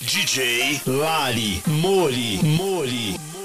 DJ Lali Mori Mori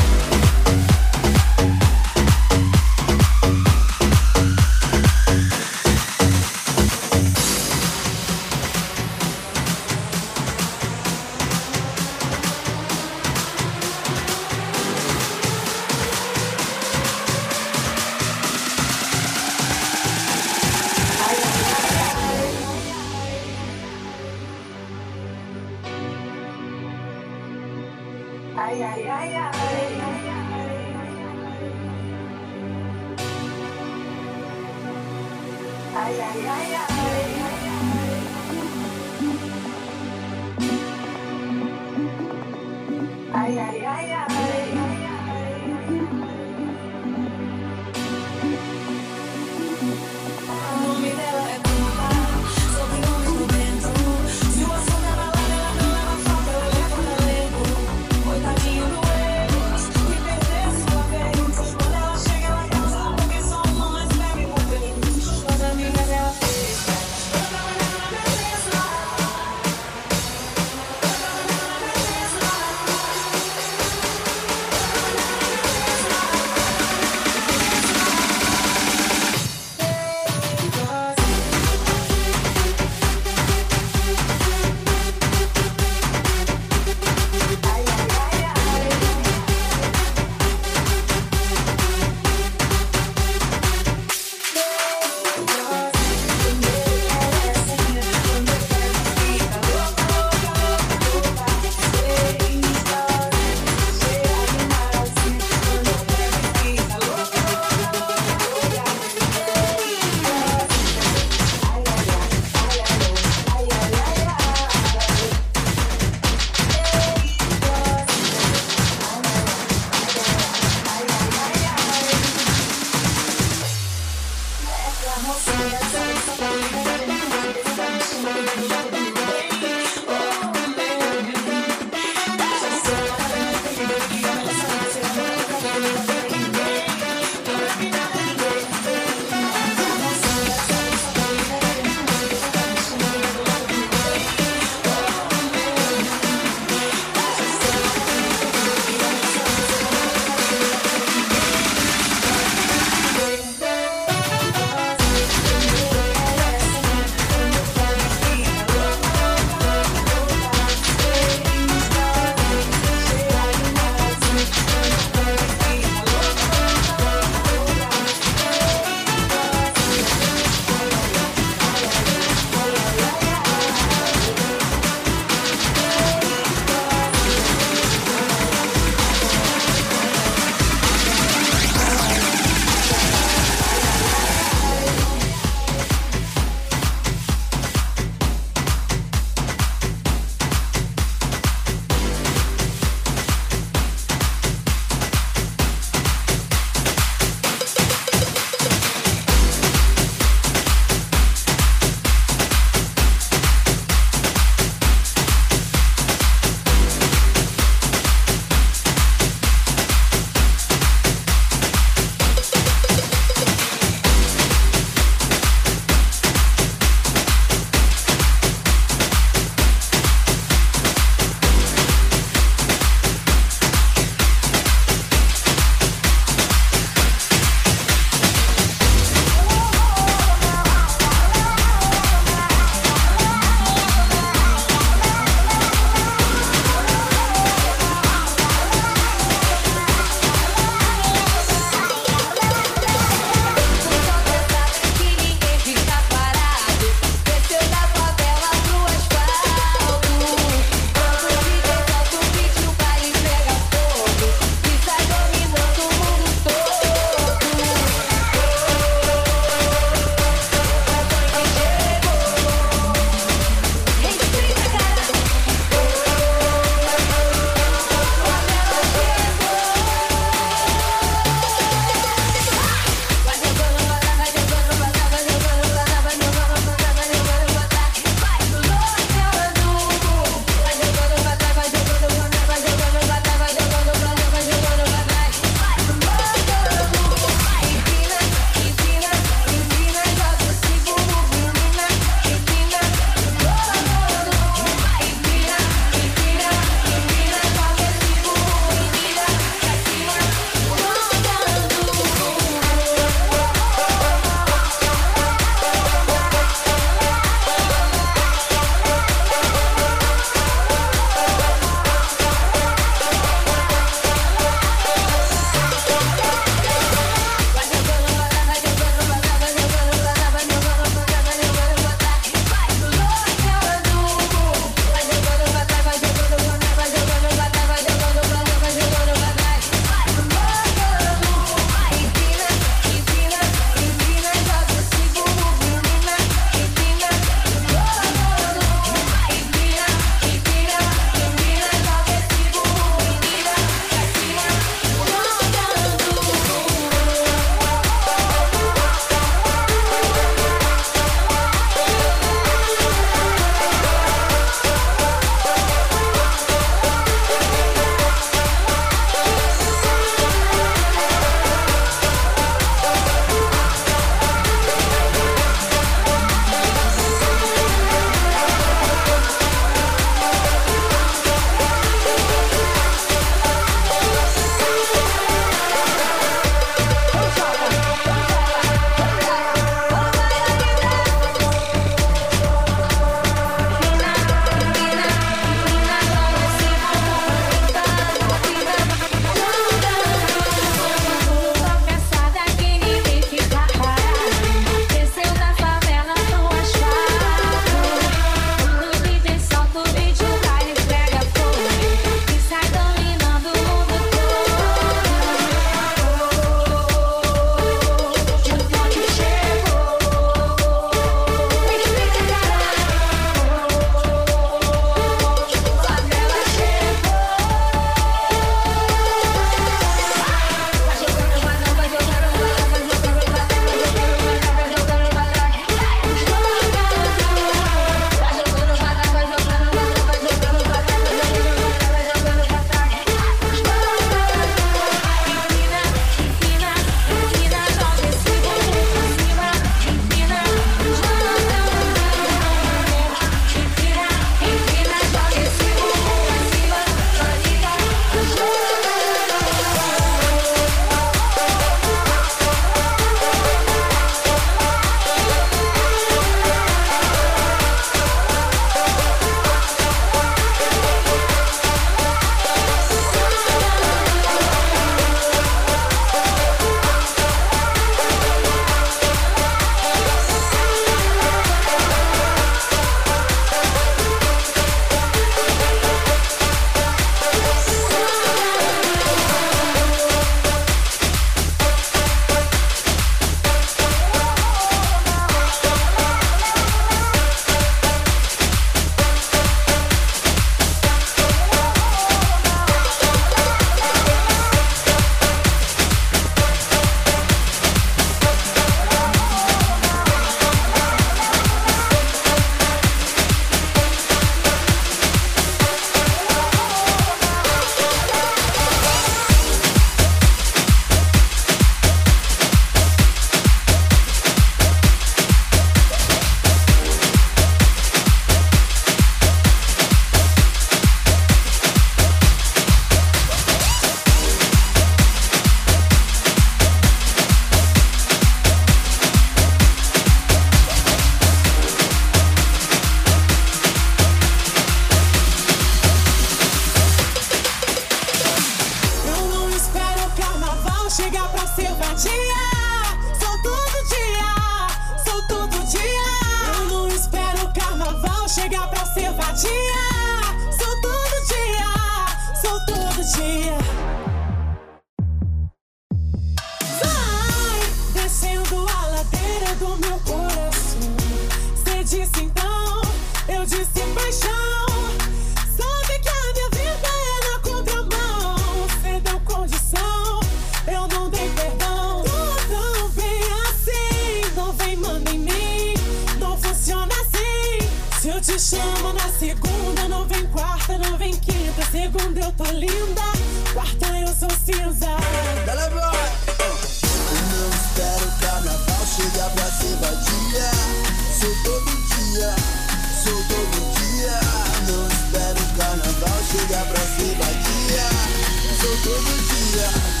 todo dia.